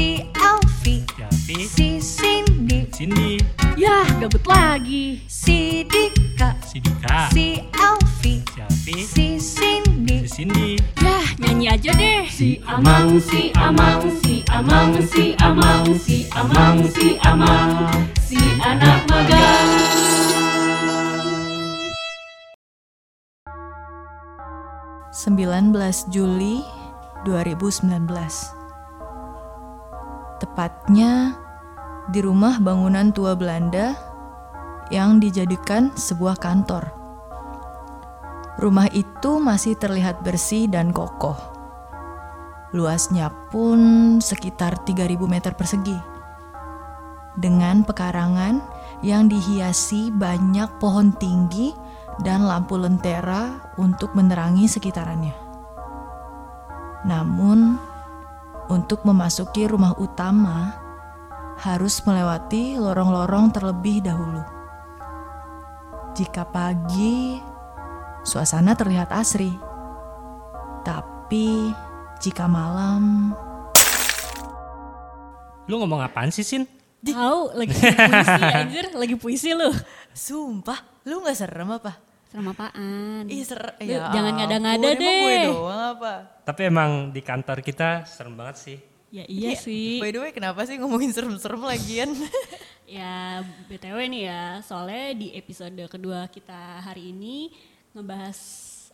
si Elvi, Yalfi, si Cindy, Cindy, Yah, gabut lagi. si Dika, si Dika, si Elvi, si Yalfi, si Cindy, si Cindy. Yah, nyanyi aja deh. Si Amang, si Amang, si Amang, si Amang, si Amang, si Amang, si anak magang. 19 Juli 2019 Tepatnya di rumah bangunan tua Belanda yang dijadikan sebuah kantor. Rumah itu masih terlihat bersih dan kokoh. Luasnya pun sekitar 3000 meter persegi. Dengan pekarangan yang dihiasi banyak pohon tinggi dan lampu lentera untuk menerangi sekitarannya. Namun, untuk memasuki rumah utama harus melewati lorong-lorong terlebih dahulu. Jika pagi, suasana terlihat asri. Tapi jika malam, Lu ngomong apaan sih, Sin? Tahu lagi puisi anjir, lagi puisi lu. sumpah, lu nggak serem apa? Serem apaan? Ih, ser Lu jangan ngada-ngada emang gue deh. doang apa? Tapi emang di kantor kita serem banget sih. Ya iya sih. By the way, kenapa sih ngomongin serem-serem lagian? Ya BTW nih ya, soalnya di episode kedua kita hari ini ngebahas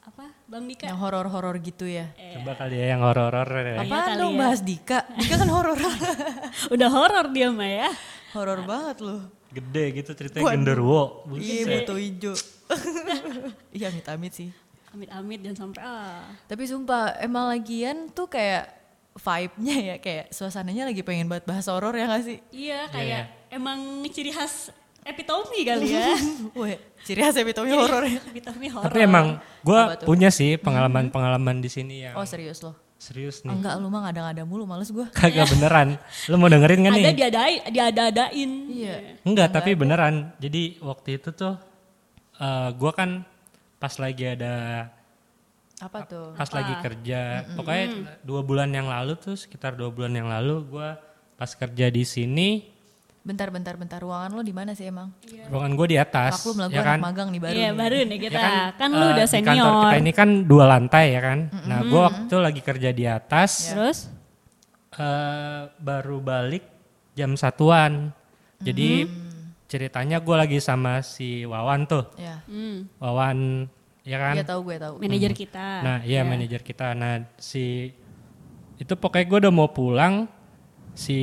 apa Bang Dika? yang horor-horor gitu ya. Coba kali ya yang horor-horor ya. Apaan kali dong ya. bahas Dika? Dika kan horor. Udah horor dia mah ya. horor banget loh. Gede gitu ceritanya genderuwo. Iya, Buset. buto hijau. Iya, amit-amit sih. Amit-amit jangan sampai ah. Tapi sumpah, emang lagian tuh kayak vibe-nya ya, kayak suasananya lagi pengen banget bahas horor ya gak sih? Iya kayak emang ciri khas epitomi kali ya. Weh, ciri khas epitome horor ya. epitomi horor. Tapi emang gue punya sih pengalaman-pengalaman di sini yang Oh serius loh? Serius nih. Enggak, lu mah ngada-ngada mulu, males gue. Kagak beneran. Lu mau dengerin gak ada nih? diadain, diada-adain. Iya. Enggak, tapi beneran. Jadi waktu itu tuh eh gue kan pas lagi ada Apa tuh? pas lagi kerja pokoknya dua bulan yang lalu tuh sekitar dua bulan yang lalu gue pas kerja di sini Bentar, bentar, bentar. Ruangan lo di mana sih emang? ruangan gue di atas Maklum lah, gue ya kan magang nih baru. Iya nih. baru nih kita. Ya kan, lu eh, udah di kantor kita senior. ini kan dua lantai ya kan nah gue waktu itu lagi kerja di atas Terus? eh, baru balik jam satuan jadi ceritanya gue lagi sama si Wawan tuh Ya, Hmm, Wawan ya kan iya tahu gue tahu. manajer kita. Nah, iya manajer kita. Nah, si itu pokoknya gue udah mau pulang si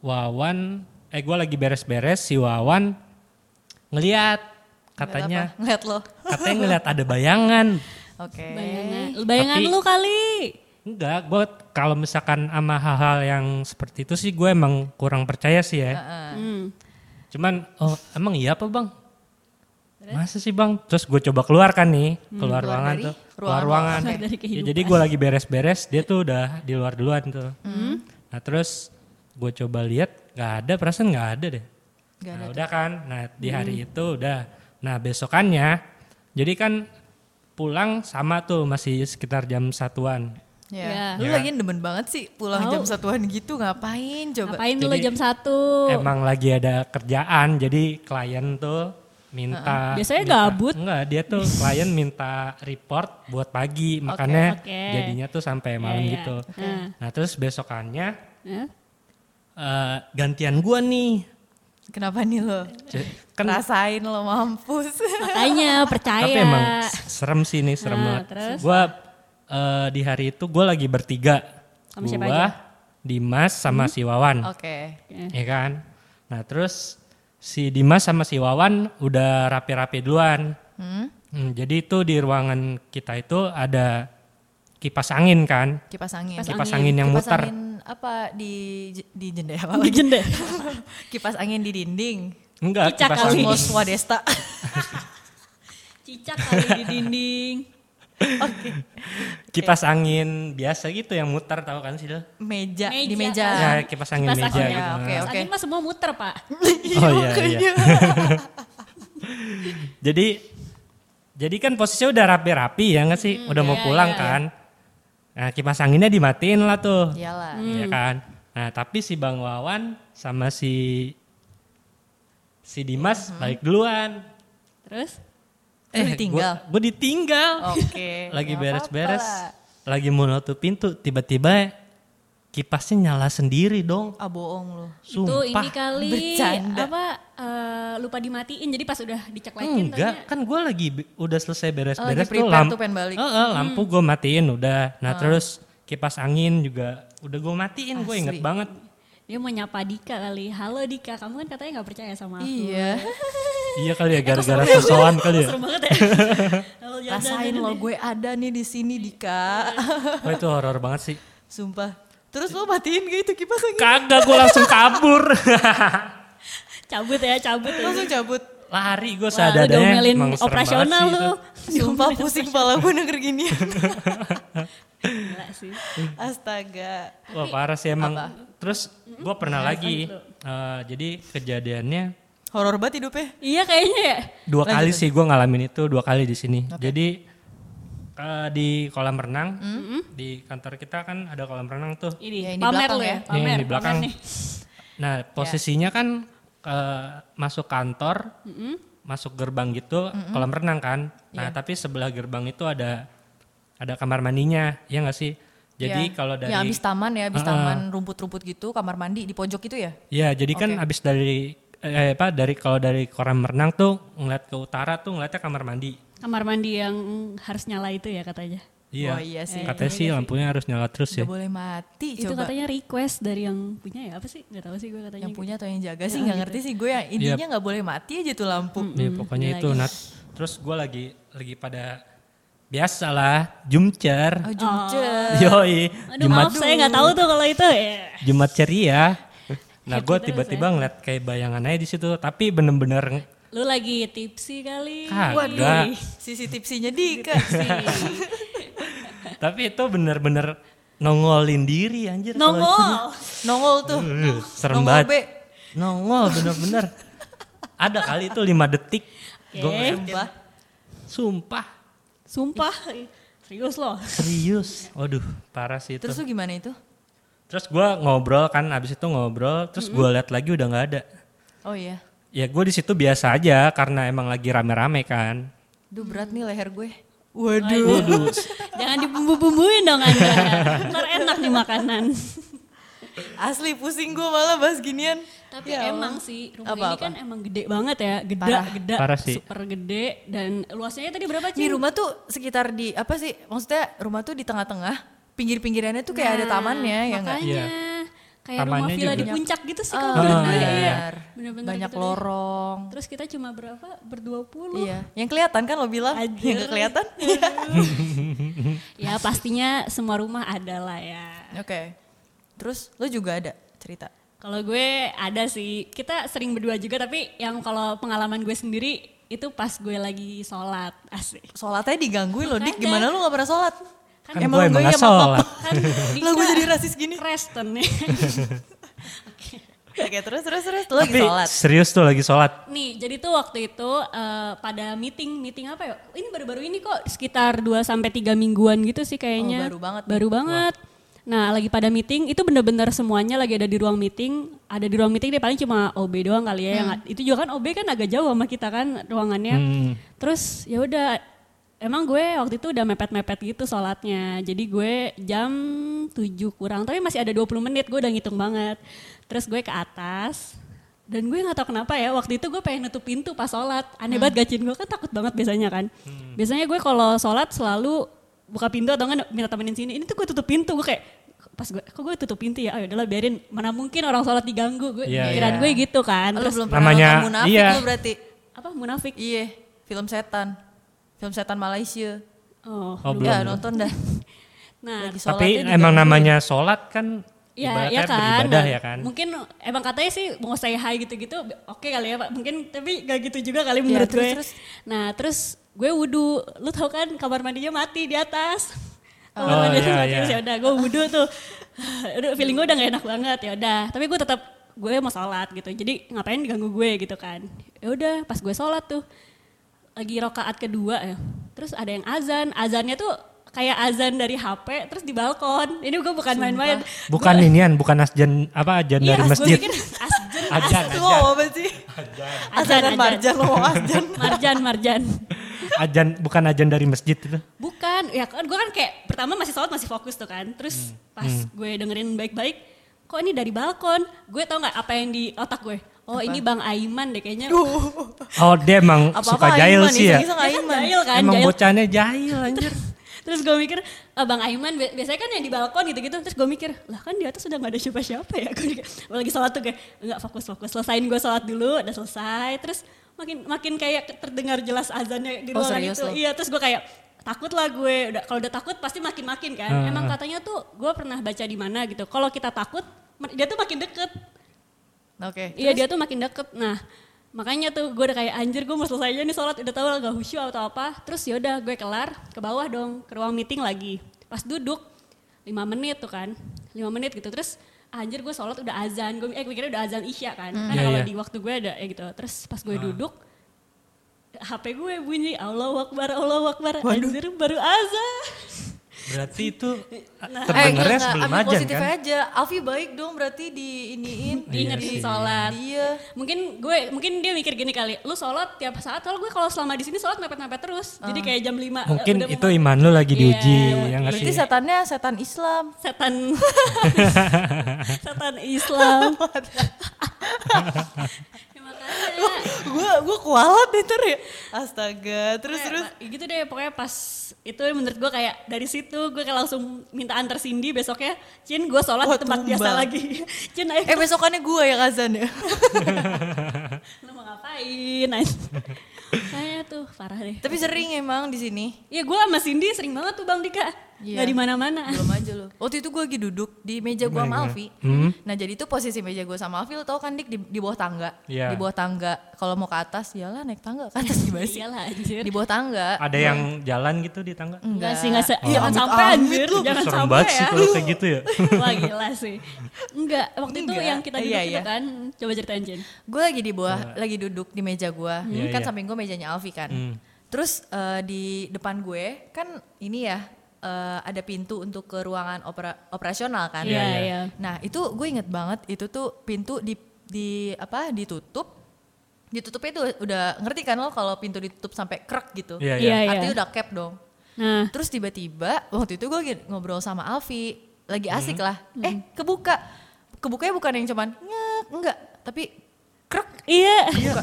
Wawan eh gue lagi beres-beres si Wawan ngeliat katanya Ngeliat lo. katanya ngeliat ada bayangan. Oke. Bayangan, bayangan Tapi- lu kali. Enggak, gue kalau misalkan sama hal-hal yang seperti itu sih gue emang kurang percaya sih ya. Hmm. Cuman oh emang iya apa bang? Masa sih bang? Terus gue coba keluar kan nih, keluar, ruangan dari tuh, keluar ruangan ruangan. Ya, jadi gue lagi beres-beres, dia tuh udah di luar duluan tuh. Nah terus gue coba lihat, nggak ada, perasaan nggak ada deh. Nggak nah udah kan, nah di hari itu udah. Nah besokannya, jadi kan pulang sama tuh masih sekitar jam satuan. Ya. Ya. Lu Ya. lagian demen banget sih pulang Tahu. jam satuan gitu ngapain coba? Ngapain dulu Jadi, jam satu? Emang lagi ada kerjaan, jadi klien tuh minta. Biasanya minta- gabut. Enggak, dia tuh klien minta report buat pagi, makanya oke. jadinya tuh sampai malam Iya, iya. gitu. Nah. Nah terus besokannya? Eh, gantian gua nih. Kenapa nih lo? Kan Rasain lo mampus. Makanya percaya. tapi emang serem sih nih, serem Nah, banget. terus? Gua eh, di hari itu gua lagi bertiga. Sama siapa gua, aja? Dimas sama si Wawan. Oke. ya kan nah terus si Dimas sama si Wawan udah rapi-rapi duluan Hmm? Hmm, jadi itu di ruangan kita itu ada kipas angin kan Kipas angin. kipas angin, yang Kipas muter angin apa di di jendela Di jendela. Kipas angin di dinding. enggak Cicak kipas kali. angin Wadesta. Cicak kali di dinding. kipas angin biasa gitu yang muter tahu kan sih lo meja, Meja. di meja. ya kipas angin Kipas meja angin. gitu Ya, oke, Kipas oke. angin mah semua muter pak. oh iya iya jadi jadi kan posisinya udah rapi-rapi ya nggak sih udah mau iya, pulang iya. kan nah kipas anginnya dimatiin lah tuh Iyalah. ya kan Nah tapi si Bang Wawan sama si si Dimas balik duluan. Terus? Lu ditinggal? Gue ditinggal. Oke. Lagi nggak beres-beres. Lagi mau nutup pintu. Tiba-tiba kipasnya nyala sendiri dong. Ah bohong lu. Itu Sumpah. ini kali Bercanda. apa eh, lupa dimatiin jadi pas udah diceklekin Enggak, taunya- kan gue lagi udah selesai Oh, beres-beres lagi tuh pengen balik. Ah. lampu gue matiin udah. Nah terus kipas angin juga udah gue matiin, gue inget banget. Dia mau nyapa Dika kali. Halo Dika, kamu kan katanya nggak percaya sama aku. Iya. Iya kali ya gara-gara sosokan kali ya. Serem banget ya. Rasain lo gue ada nih di sini Dika. Wah itu horor banget sih. Sumpah. Terus lo matiin gak itu kipas angin? Kagak gue langsung kabur. cabut ya, cabut ya. Langsung cabut. Lari gue Wah, lu seadanya. serem operasional lu. Sumpah pusing kepala gue denger gini. Gila sih. Astaga. Wah parah sih emang. Terus gue pernah lagi. eh, jadi kejadiannya Horor banget hidupnya. Iya kayaknya ya. dua kali sih gue ngalamin itu dua kali di sini. Jadi eh, di kolam renang di kantor kita kan ada kolam renang tuh. Ini, Ya, ini pamer belakang lu ya. ya. Iya, Pamer, di belakang. pamer nih. Nah posisinya kan eh, masuk kantor, masuk gerbang gitu kolam renang kan. Nah tapi sebelah gerbang itu ada ada kamar mandinya, ya nggak sih? Jadi Ya. kalau dari Ya abis taman ya, abis Heeh. taman rumput-rumput gitu, kamar mandi di pojok itu ya? Ya, jadi kan abis dari eh, apa dari kalau dari kolam renang tuh ngeliat ke utara tuh ngeliatnya kamar mandi. Kamar mandi yang harus nyala itu ya katanya. Iya. Oh iya sih. Katanya sih lampunya harus nyala terus ya. Gak boleh mati Itu coba. katanya request dari yang punya ya apa sih? Gak tahu sih gue katanya. yang punya atau yang jaga sih nggak ngerti sih gue yang intinya nggak boleh mati aja tuh lampu. Ya, pokoknya itu. Nah, terus gue lagi lagi pada biasa lah jumcer. Oh, jumcer. Yoi, Aduh Jumat maaf saya nggak tahu tuh kalau itu ya. Jumat ceria. Nah, gue terus tiba-tiba ngeliat kayak bayangan aja di situ, tapi bener-bener Lu lagi tipsi kali. kagak. Sisi tipsinya Dika. Tapi itu bener-bener nongolin diri anjir. Nongol. Nongol tuh. Uh, serem Nongol banget. B. Nongol bener-bener. Ada kali itu 5 detik. Gue Sumpah. sumpah Sumpah. Serius loh. serius. Waduh, parah sih itu. Terus Terus, lu gimana itu? gue ngobrol kan, abis itu ngobrol, terus gue lihat lagi udah nggak ada. Oh iya. Ya gue di situ biasa aja karena emang lagi rame-rame kan. Duh berat nih leher gue. Waduh. Waduh, Jangan dibumbu-bumbuin dong Anda. Ntar enak nih makanan. Asli pusing gue malah bahas ginian. Tapi Ya Allah. emang sih rumah Apa-apa? ini kan emang gede banget ya, gede, Parah. gede, Parah sih. super gede dan luasnya tadi berapa Di sih? rumah tuh sekitar di apa sih? Maksudnya rumah tuh di tengah-tengah. Pinggir-pinggirannya tuh kayak ada tamannya ya enggak? Iya. kayak rumah villa di puncak gitu sih Oh, kalau menurut gue. benar. Iya. Bener-bener Banyak gitu deh. lorong. Terus kita cuma berapa? Berdua puluh. Iya, yang kelihatan kan lo bilang, Anjir. yang gak kelihatan. Ya pastinya semua rumah ada lah ya. Oke. Terus lo juga ada cerita. Kalau gue ada sih, kita sering berdua juga tapi yang kalau pengalaman gue sendiri itu pas gue lagi sholat asik. Sholatnya digangguin lo, Dik. Gimana lo gak pernah sholat? Kan gue emang gak maaf, maaf. sholat. Kan Lah gue jadi rasis gini. Kristen nih. Oke, terus terus terus lo lagi sholat. serius tuh lagi sholat. Nih, jadi tuh waktu itu eh, pada meeting, meeting apa ya? Ini baru-baru ini kok sekitar 2 sampai 3 mingguan gitu sih kayaknya. Oh, baru banget nih. Baru banget. Nah, lagi pada meeting itu bener-bener semuanya lagi ada di ruang meeting. Ada di ruang meeting dia paling cuma OB doang kali ya. Yang itu juga kan OB kan agak jauh sama kita kan ruangannya. Hmm. Terus ya udah emang gue waktu itu udah mepet-mepet gitu sholatnya. Jadi gue jam 7 kurang, tapi masih ada 20 menit gue udah ngitung banget. Terus gue ke atas, dan gue nggak tahu kenapa ya waktu itu gue pengen nutup pintu pas sholat. Aneh banget gacin gue kan takut banget biasanya kan. Biasanya gue kalau sholat selalu buka pintu atau enggak minta temenin sini. Ini tuh gue tutup pintu, gue kayak pas gue kok gue tutup pintu ya, ayo udahlah biarin mana mungkin orang sholat diganggu gue Iya, pikiran iya. gue gitu kan Lo terus belum pernah namanya- nonton Munafik iya. lo berarti. apa munafik Iya, film setan. Film setan Malaysia. oh, Oh, belum. Ya nonton dah. nah Lagi Tapi emang namanya sholat kan Ya, ya kan. beribadah ya kan. Mungkin emang katanya sih mau say hi gitu-gitu oke kali ya Pak. Mungkin tapi gak gitu juga kali Ya, menurut terus, gue. terus. Nah, terus gue wudhu. Lu tau kan kamar mandinya mati di atas. Kamar Oh, mandinya iya, mati. iya. Ya udah gue wudhu tuh. Udah feeling gue udah gak enak banget ya udah. Tapi gue tetap gue mau sholat gitu. Jadi ngapain diganggu gue gitu kan. Ya udah pas gue sholat tuh lagi rokaat kedua ya. Terus ada yang azan. Azannya tuh kayak azan dari HP terus di balkon. Ini gue bukan main-main. Bukan inian, bukan asjan apa ajan Iya, dari masjid. pikir asjan, Ajan, ngomong apa sih? Ajan, ajan. marjan lo mau ajan. Marjan, marjan. ajan bukan ajan dari masjid itu. Bukan, ya kan gue kan kayak pertama masih sholat masih fokus tuh kan. Terus Hmm. pas gue dengerin baik-baik, kok ini dari balkon? Gue tau nggak apa yang di otak gue? Oh ini Bang Aiman deh kayaknya. Oh dia emang suka jahil sih ya. Kan Aiman. jahil kan, Emang jahil. bocahnya jahil anjir. Terus gue mikir, ah, Bang Aiman bi- biasanya kan yang di balkon gitu-gitu. Terus gue mikir, lah kan di atas udah gak ada siapa-siapa ya. Gue lagi sholat tuh kayak, enggak fokus-fokus. Selesain gue sholat dulu, udah selesai. Terus makin makin kayak terdengar jelas azannya di Oh, ruangan serius itu. lo? Iya terus gue kayak, takut lah gue. Udah Kalau udah takut pasti makin-makin kan. Ah, Emang katanya tuh, gue pernah baca di mana gitu. Kalau kita takut, dia tuh makin deket. Oke. Iya dia tuh makin deket. Nah makanya tuh gue udah kayak anjir gue mau selesai aja nih sholat udah tahu lah gak khusyuk atau apa. Terus yaudah gue kelar ke bawah dong ke ruang meeting lagi. Pas duduk 5 menit tuh kan, 5 menit gitu. Terus anjir gue sholat udah azan, gue eh gue kira udah azan isya kan. Kan Iya, kalau iya. di waktu gue ada ya gitu. Terus pas gue duduk HP gue bunyi Allah Akbar, Allah Akbar, anjir baru azan. Berarti itu Nah, terdengarnya enggak, sebelum ambil ajan positif kan? aja. Alfi baik dong berarti di iniin. Diingetin sholat. Iya. Mungkin gue mungkin dia mikir gini kali, lu sholat tiap saat, kalau gue kalau selama di sini sholat mepet-mepet terus. Jadi kayak jam 5 Mungkin itu iman lu lagi diuji Iya, ya nggak Berarti sih? setannya setan Islam. setan setan Islam. Ya, Gue gue kualat nih ntar ya. Astaga. Terus Kayak, terus. pa- gitu deh pokoknya pas itu menurut gue kayak dari situ gue kayak langsung minta antar Cindy besoknya Cin gue sholat Wah, di tempat biasa tumbal. lagi Cin ayo Eh besokannya gue yang azan ya. lu mau ngapain Kayaknya tuh parah deh Tapi sering emang di sini. Ya gue sama Cindy sering banget tuh Bang Dika Iya. Gak di mana-mana Belum aja lo. Waktu itu gue lagi duduk di meja gue sama Alfi. Hmm. Nah jadi itu posisi meja gue sama Alfi lo tau kan Dik di, di bawah tangga. Iya. Di bawah tangga. Kalau mau ke atas ya lah naik tangga ke atas gimana sih? Iyalah anjir Di bawah tangga. Ada yang jalan gitu di tangga? Enggak sih, enggak se- Iya, jangan amit- sampai anjir, lu. jangan Serem sampai banget sih ya. kalau kayak gitu ya. Wah gila sih. Enggak, waktu itu yang kita duduk Iya, itu iya. kan, coba ceritain Jen. Gue lagi di bawah, lagi duduk di meja gue. Iya, kan iya. samping gue mejanya Alfi kan. Hmm. Terus eh, di depan gue kan ini ya eh, ada pintu untuk ke ruangan opera- operasional kan. Iya, iya. iya. Nah itu gue inget banget itu tuh pintu di di apa ditutup. Ditutupnya itu udah ngerti kan lo kalau pintu ditutup sampai krek gitu. Iya, Iya, iya. Artinya udah cap dong. Nah, Terus tiba-tiba waktu itu gue ngobrol sama Alfi, lagi Hmm. asik lah. Eh kebuka, kebukanya bukan yang cuman ngek, enggak, tapi krek. iya. Buka.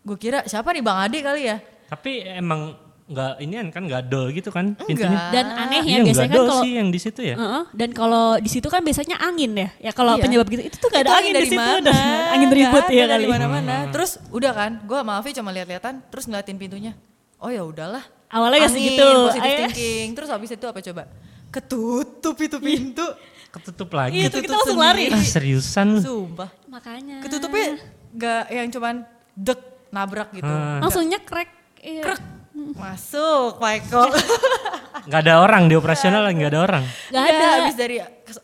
Gue kira siapa nih Bang Ade kali ya? Tapi emang nggak ini kan nggak dol gitu kan Enggak. pintunya? Dan aneh ya Iya biasanya nggak kan dol kalau sih yang di situ ya. Heeh, dan kalau di situ kan biasanya angin ya. Ya kalau Iya. penyebab gitu itu tuh gak ada Itu angin, di dari situ. mana? angin Nggak ribut ya dari kali. mana-mana. Terus udah kan, gue sama Alfi cuma lihat-lihatan, terus ngeliatin pintunya. Oh ya udahlah. Awalnya ya Angin, segitu. Positive thinking. Terus habis itu apa coba? Ketutup itu pintu. Ketutup lagi. Iya, Ketutup kita langsung lari. Ah, seriusan lu? Sumpah. Makanya. Ketutupnya gak yang cuman dek nabrak gitu. Langsungnya crack. Iya. Krek. Masuk, Michael. Nggak ada orang di operasional lagi nggak ada orang. Gak Nggak, ada. Abis dari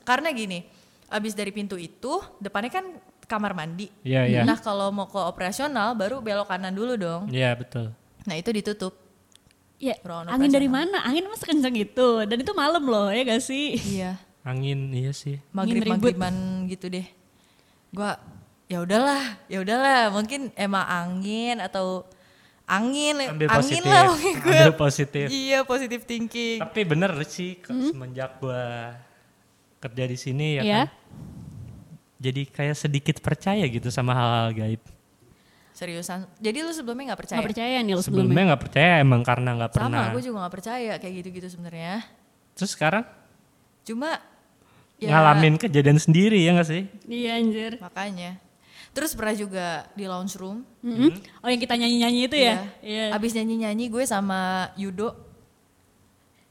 karena gini, abis dari pintu itu depannya kan kamar mandi. Iya iya. Nah kalau mau ke operasional baru belok kanan dulu dong. Iya betul. Nah itu ditutup. Ya, angin dari mana? Angin mas kenceng gitu. Dan itu malam loh ya gak sih? Iya. Angin iya sih. Maghrib maghriban gitu deh. Gua ya udahlah, ya udahlah. Mungkin emang angin atau angin, Ambil angin positif. lah gue. Ambil positif. Iya positif thinking. Tapi bener sih ke- semenjak gua kerja di sini ya Iya. kan. Jadi kayak sedikit percaya gitu sama hal-hal gaib. Seriusan. Jadi lu sebelumnya nggak percaya? Gak percaya nih lo sebelumnya. Sebelumnya nggak percaya emang karena nggak Sama, pernah. gue juga nggak percaya kayak gitu-gitu sebenarnya. Terus sekarang Cuma ya, ngalamin kejadian sendiri ya nggak sih? Iya anjir. makanya. Terus pernah juga di lounge room. Mhm. Oh yang kita nyanyi-nyanyi itu ya? Iya. Abis nyanyi-nyanyi gue sama Yudo,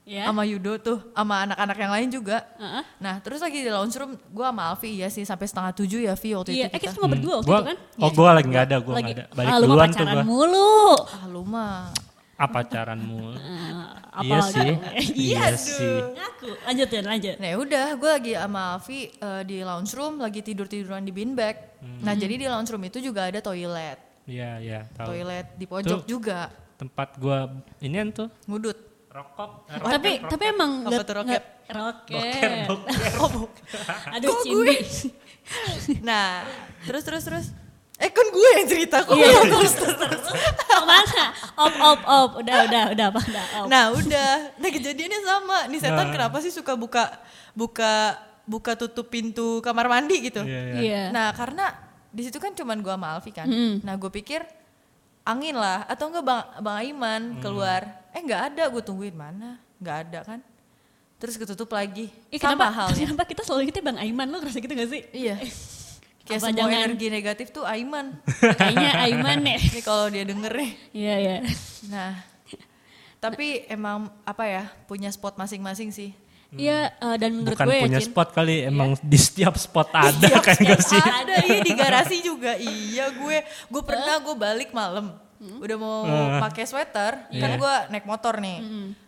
Iya. sama Yudo tuh, sama anak-anak yang lain juga. Heeh. Nah terus lagi di lounge room, gue sama Alfi ya sih sampai setengah tujuh ya Vi waktu Iya, itu eh kita kita. cuma berdua waktu Gua, itu kan? oh gua lagi nggak ada, Lagi, nggak ada. Balik ah, duluan tuh pacaran gua. mulu. Ah lu mah. Apa pacaranmu? apa iya sih. Iya iya sih. Ngaku. Lanjut ya, lanjut. Nah udah, gue lagi sama Alfi eh, di lounge room, lagi tidur-tiduran di beanbag. Hmm. Nah jadi di lounge room itu juga ada toilet. Iya, iya, tahu. Toilet di pojok Tuh. juga, Tempat gua inian tuh ngudut. rokok. eh, tapi roket, tapi emang Apa nggak tuh roket? Boker, boker. Aduh Kok Cindy. Nah, terus terus terus. Eh kan gue yang cerita kok. Iya. Oh, mana? Op op op. Udah udah udah apa udah. Op. Nah udah, nah kejadiannya sama. Nih setan Nah. kenapa sih suka buka buka buka tutup pintu kamar mandi gitu? Iya, iya. Iya. Nah karena di situ kan cuman gua sama Alfi kan. Mm. Nah gue pikir angin lah atau enggak bang bang Aiman keluar. Eh nggak ada, gue tungguin mana? Nggak ada kan? Terus ketutup lagi. Ih, Sama kenapa, halnya. kenapa kita selalu gitu Bang Aiman lo ngerasa gitu gak sih? Iya. Kayak Apa semua jangan- energi negatif tuh Aiman. Kayaknya Aiman ya. Ini kalau dia denger nih. Iya iya. Nah, tapi emang apa ya punya spot masing-masing sih. Iya eh, dan menurut Bukan gue ya punya Cin. spot kali, emang di setiap spot ada kan gak sih? Ada iya di garasi juga. Iya gue gue pernah gue balik malam. Udah mau pakai sweater, kan Iya. gue naik motor nih.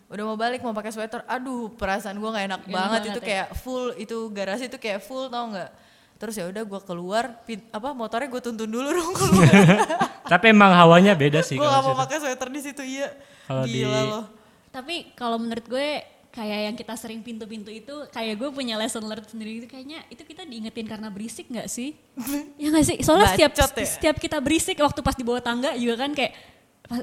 Udah mau balik mau pakai sweater. Aduh, perasaan gue nggak enak enak banget banget itu ya. kayak full itu garasi itu kayak full tau nggak? Terus ya udah gue keluar, pin, apa motornya gue tuntun dulu dong keluar. Tapi emang hawanya beda sih gue gak mau pakai sweater di situ iya. Kalau di- Gila loh. Tapi kalau menurut gue kayak yang kita sering pintu-pintu itu kayak gue punya lesson learned sendiri itu kayaknya itu kita diingetin karena berisik nggak sih? ya nggak sih? Soalnya setiap ya? setiap kita berisik waktu pas di bawah tangga juga kan kayak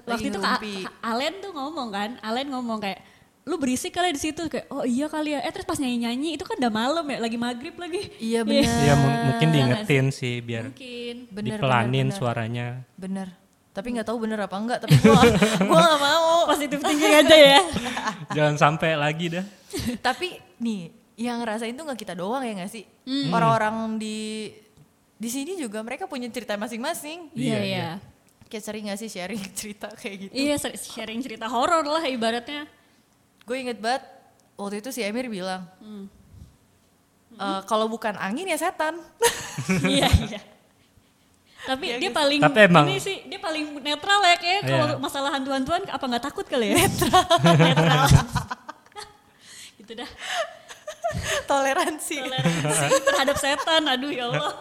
waktu itu Kak, ngerumpi. Kak Alen tuh ngomong kan, Alen ngomong kayak lu berisik kali di situ kayak oh iya kali ya. Eh terus pas nyanyi-nyanyi itu kan udah malam ya, lagi maghrib lagi. Iya benar. Iya mu- mungkin Iya diingetin sih biar Mungkin. Bener, dipelanin bener, bener. suaranya. Bener. Tapi nggak tahu bener apa enggak. Tapi gue gue nggak mau. Positif thinking aja ya. Jangan sampai lagi dah. Tapi nih yang ngerasain tuh nggak kita doang ya nggak sih? Orang-orang di di sini juga mereka punya cerita masing-masing. Iya Iya, iya. Kayak sering gak sih sharing cerita kayak gitu? Iya sharing cerita horor lah ibaratnya. Gue inget banget waktu itu si Emir bilang, "Eh, kalau bukan angin ya setan. iya iya. Tapi dia paling Tapi emang- ini sih dia paling netral ya kayak Iya. kalau masalah hantu-hantuan apa nggak takut kali ya? Netral. netral. gitu dah. Toleransi, Toleransi terhadap setan. Aduh ya Allah.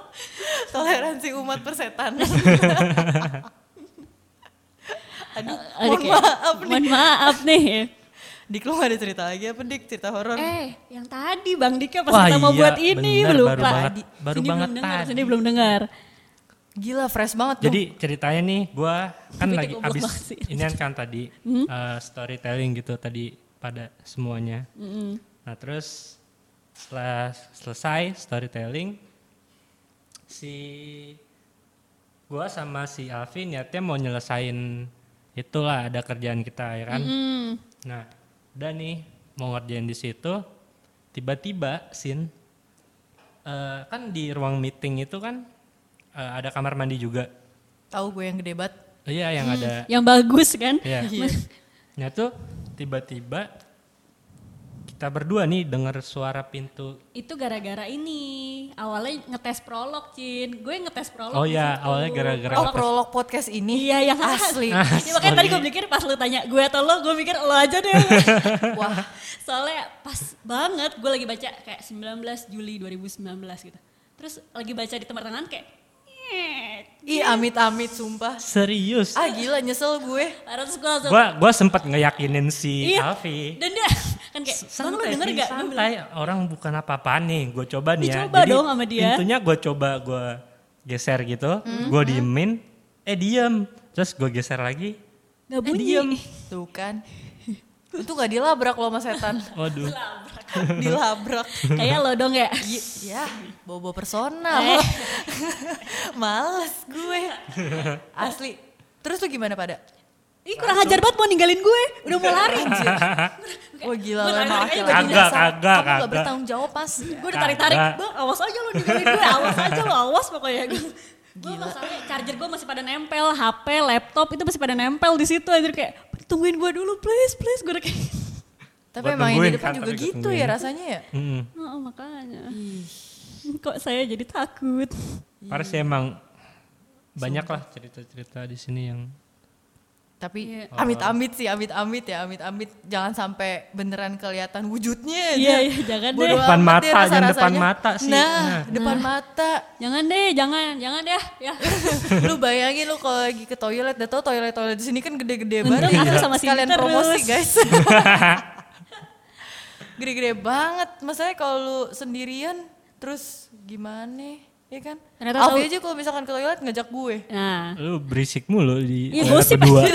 toleransi umat persetanan. Aduh, mohon kayak, maaf nih. Mohon maaf nih. Dik lu gak ada cerita lagi apa Dik? Cerita horor? Eh, yang tadi Bang Dika pas Wah, kita mau iya, buat ini bener, lupa. baru banget- Di- baru sini banget belum dengar, tadi. sini belum dengar. Gila fresh banget dong. Jadi ceritanya nih gue kan Tapi lagi abis ini kan tadi Hmm? eh, storytelling gitu tadi pada semuanya. Nah terus setelah selesai storytelling si gue sama si Alvin niatnya mau nyelesain itulah ada kerjaan kita ya kan. Hmm. Nah udah nih mau ngerjain di situ tiba-tiba sin eh, kan di ruang meeting itu kan eh, ada kamar mandi juga. Tahu gue yang gede banget. Iya yang ada Yang bagus kan? Iya. Nah tuh tiba-tiba kita berdua nih dengar suara pintu. Itu gara-gara ini. Awalnya ngetes prolog, Cin. Gue ngetes prolog. Oh iya, awalnya gara-gara Oh prolog podcast ini? Iya, yang Asli. Ya, makanya tadi gue mikir pas lu tanya gue atau lo, gue mikir lo aja deh. Wah, Soalnya pas banget gue lagi baca kayak 19 Juli 2019 gitu. Terus lagi baca di tempat tangan kayak ih amit-amit sumpah. Serius. Ah gila nyesel gue. Terus gue langsung Gua gua sempet ngeyakinin si Iya. Alfi. Dan dia kan kayak, bang lu denger gak? Santai, orang bukan apa-apaan nih. Gue coba nih ya. Dicoba dong sama dia. Pintunya gue coba gue geser gitu. Hmm. Gue diemin. Eh diem. Terus gue geser lagi. Gak Eh bunyi. diem. Tuh kan. Itu gak dilabrak loh sama setan. Waduh. dilabrak. Kayak lo dong ya. Y- ya, bobo personal. Eh. Males gue. Asli. Terus tuh gimana pada? Ih kurang ajar banget mau ninggalin gue. Udah mau lari. Wah gila aja laki-laki Kagak, dasar. kagak, Kamu gak kagak. bertanggung jawab pas. gue udah tarik-tarik. Kagak. Bang awas aja lo ninggalin gue. Awas aja lo awas pokoknya. Gue masalahnya charger gue masih pada nempel. HP, laptop itu masih pada nempel di situ. Aja kayak tungguin gue dulu please please. Gue udah kayak Tapi emang yang di depan kan, juga gitu tungguin. ya rasanya ya. Mm. oh makanya. Kok saya jadi takut. Parah sih emang banyak lah cerita-cerita di sini yang Tapi Iya. amit-amit sih, amit-amit ya, amit-amit. Jangan sampai beneran kelihatan wujudnya. Iya, aja. iya, jangan deh. Depan mata, deh jangan depan mata sih. Nah, Nah. depan mata. Jangan deh, jangan, jangan deh. Ya. lu bayangin lu kalau lagi ke toilet, udah tau toilet-toilet di sini kan gede-gede banget. aku sama Sekalian Sinter promosi terus. guys. Gede-gede banget. Masalahnya kalau lu sendirian, terus gimana? Ya kan? Ternyata Alfi tahu- aja kalau misalkan ke toilet ngajak gue. Nah, Lu berisik mulu di Iya, toilet gosip berdua. aja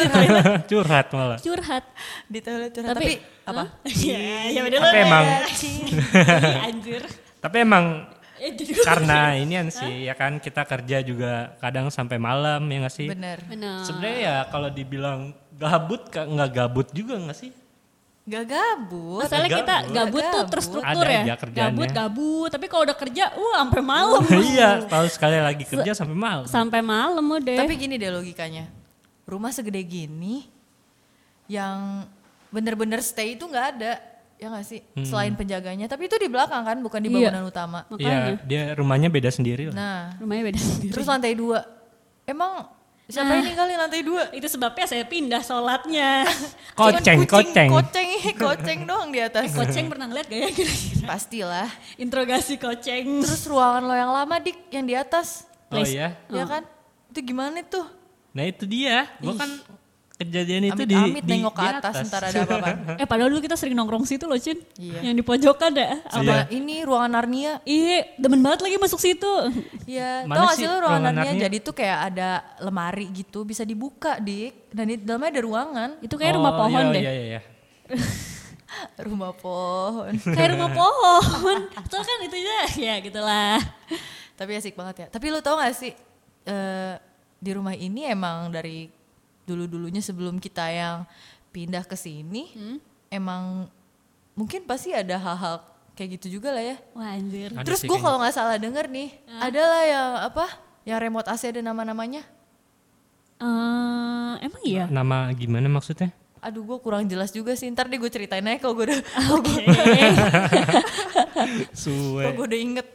Curhat malah. curhat. Di toilet curhat. Tapi, Tapi, apa? Iya, ya udah Tapi emang Anjir. tapi emang karena inian sih ya kan kita kerja juga kadang sampai malam ya nggak sih? Bener. Benar. Sebenarnya ya kalau dibilang gabut nggak gabut juga nggak sih? Gak gabut. Masalahnya kita Gabut. gabut tuh terstruktur Ada ya. aja kerjaannya. Gabut, gabut. Tapi kalau udah kerja, uh sampai malam. iya, tahu sekali lagi kerja sampai malam. sampai malam udah. Tapi gini deh logikanya. Rumah segede gini yang bener-bener stay itu nggak ada. Ya gak sih? Selain penjaganya. Tapi itu di belakang kan, bukan di Iya. bangunan utama. Iya, dia rumahnya beda sendiri lah. Nah, rumahnya beda sendiri. terus lantai dua. Emang siapa Nah. ini kali lantai dua? itu sebabnya saya pindah sholatnya. Koceng, kucing, koceng. Koceng, koceng doang di atas. Koceng pernah ngeliat gak ya kira-kira? Pastilah. Interogasi koceng. Terus ruangan lo yang lama dik, yang di atas. Oh Place. iya. Ya kan? Itu gimana tuh? Nah itu dia. Gua kan kejadian itu di Amit-amit di, nengok ke di atas, ntar ada apa-apa. eh padahal dulu kita sering nongkrong situ loh Cin. Iya. Yang di pojokan dah. Sama ini ruangan Narnia. Iya, demen banget lagi masuk situ. Iya, tau gak sih lu ruangan ruangan Narnia? Narnia? Jadi tuh kayak ada lemari gitu, bisa dibuka dik. Dan di dalamnya ada ruangan. Itu kayak rumah Oh, pohon iya, deh. Iya, iya, iya. Rumah pohon. Kayak rumah pohon. Betul kan itu ya? Ya gitulah. Tapi asik banget ya. Tapi lu tau gak sih, eh, di rumah ini emang dari dulu-dulunya sebelum kita yang pindah ke sini, Hmm? emang mungkin pasti ada hal-hal kayak gitu juga lah ya. Wah anjir. Ada Terus gue kalau nggak salah denger nih, adalah yang apa? Yang remote AC ada nama-namanya. Eh, emang iya? Nama gimana maksudnya? Aduh gue kurang jelas juga sih. Ntar deh gue ceritain aja kalau gue udah, Oke. Suwe. kalau gue udah inget.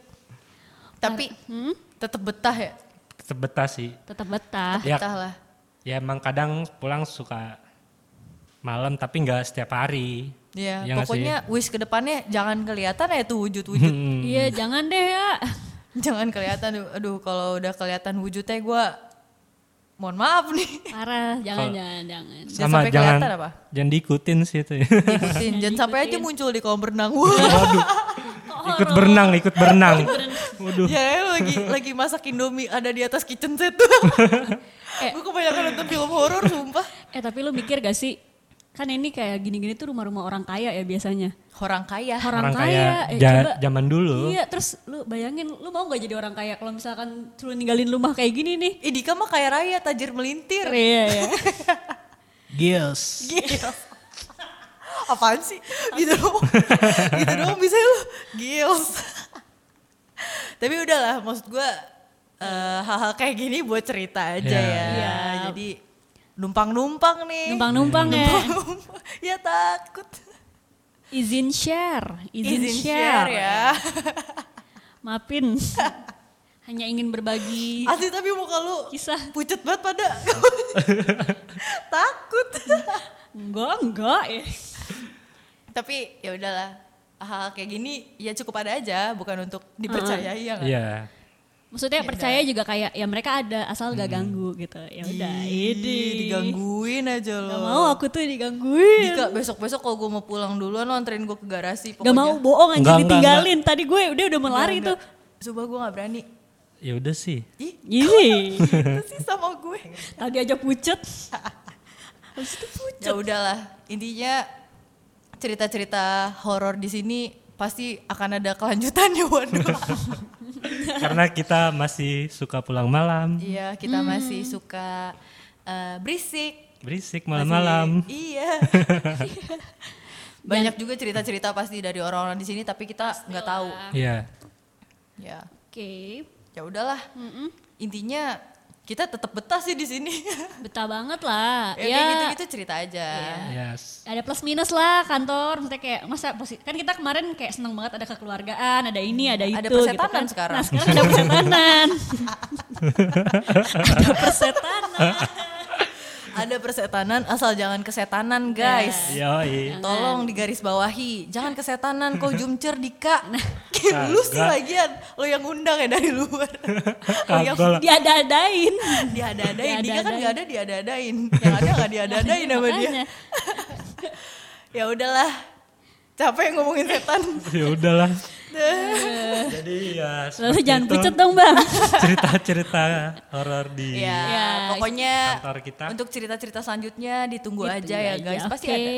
Tapi Hmm? tetep betah ya. Sebetah sih. Tetap betah. Ya, Betah lah. Ya emang kadang pulang suka malam tapi nggak setiap hari. Iya, nggak pokoknya wish ke depannya jangan kelihatan ya tuh wujud-wujud. Hmm. Iya jangan deh ya. jangan kelihatan. Aduh, kalau udah kelihatan wujudnya gue mohon maaf nih. Parah, jangan Kalau- jangan jangan. Jangan Sama sampai jangan kelihatan apa? jangan diikutin sih itu. ya. Ikutin, jangan sampai aja muncul di kolam renang. Wah, Waduh. ikut berenang, ikut berenang. Waduh. ya lu lagi lagi masak indomie ada di atas kitchen set tuh. Eh. gue kebanyakan nonton film horor sumpah. Eh tapi lu mikir gak sih? Kan ini kayak gini-gini tuh rumah-rumah orang kaya ya biasanya. Orang kaya. Orang, Orang kaya. kaya eh, ja- coba. zaman dulu. Iya, terus lu bayangin lu mau gak jadi orang kaya kalau misalkan lu ninggalin rumah kayak gini nih? Idika mah kaya raya, tajir melintir. Iya ya. Gils. Gils. Apaan sih? Gitu dong. gitu dong bisa lu. Gils. Tapi udahlah maksud gue eh, hal-hal kayak gini buat cerita aja Ya. ya. Iya. Jadi numpang-numpang nih. Numpang-numpang ya. ya takut. Izin share, izin, Izin share. share ya. Maafin. Hanya ingin berbagi Asli tapi muka lu kisah. pucet banget pada. takut. Enggak, enggak ya. tapi ya udahlah. Hal kayak gini ya cukup ada aja, bukan untuk dipercayai ya nggak? Iya. Maksudnya percaya juga kayak ya mereka ada asal gak ganggu gitu. Ya udah, ini digangguin aja Gak loh. mau aku tuh digangguin. Dika besok-besok kalau gue mau pulang duluan lo anterin gue ke garasi Gak mau bohong anjir Enggak, enggak, ditinggalin. Tadi gue udah udah mau lari tuh. Coba gue gak berani. Ya udah sih. Ih, Ih, itu sih sama gue. tadi aja pucet. Habis itu pucet. ya udahlah, intinya cerita-cerita horor di sini pasti akan ada kelanjutannya waduh. Karena kita masih suka pulang malam, iya, kita masih suka eh, berisik. berisik Masih- malam-malam. Iya. Banyak juga cerita-cerita pasti dari orang-orang di sini tapi kita nggak tahu. Iya. Ya, Oke, ya udahlah. Intinya kita tetap betah sih di sini. betah banget lah. ya, Ya, kayak gitu-gitu cerita aja. Yes. ada plus minus lah kantor. Maksudnya kayak masa posi- kan kita kemarin kayak seneng banget ada kekeluargaan, ada ini, ada itu. Ada gitu persetanan kan. sekarang. Nah sekarang ada persetanan. ada persetanan. Ada persetanan asal jangan kesetanan guys. Yoi. Tolong digaris bawahi, jangan kesetanan kau jumcer Dika. Nah, lu sih lagian, lo yang undang ya dari luar. lo yang. Diada-adain. diada-adain, Dika kan gak ada diada-adain. Yang ada gak diada-adain sama dia. Ya udahlah, capek ngomongin setan. Ya udahlah. Jadi ya Lalu jangan pucet dong bang. Cerita-cerita horor di Ya, Ya, pokoknya kantor kita. untuk cerita-cerita selanjutnya ditunggu aja ya guys. Pasti Oke. ada.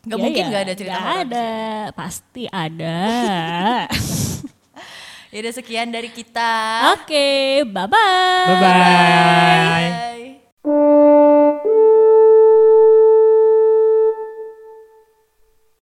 Nggak Ya, mungkin ya. nggak ada cerita Nggak horor ada, pasti ada. Ya udah sekian dari kita. Oke, bye-bye. Bye-bye. Bye.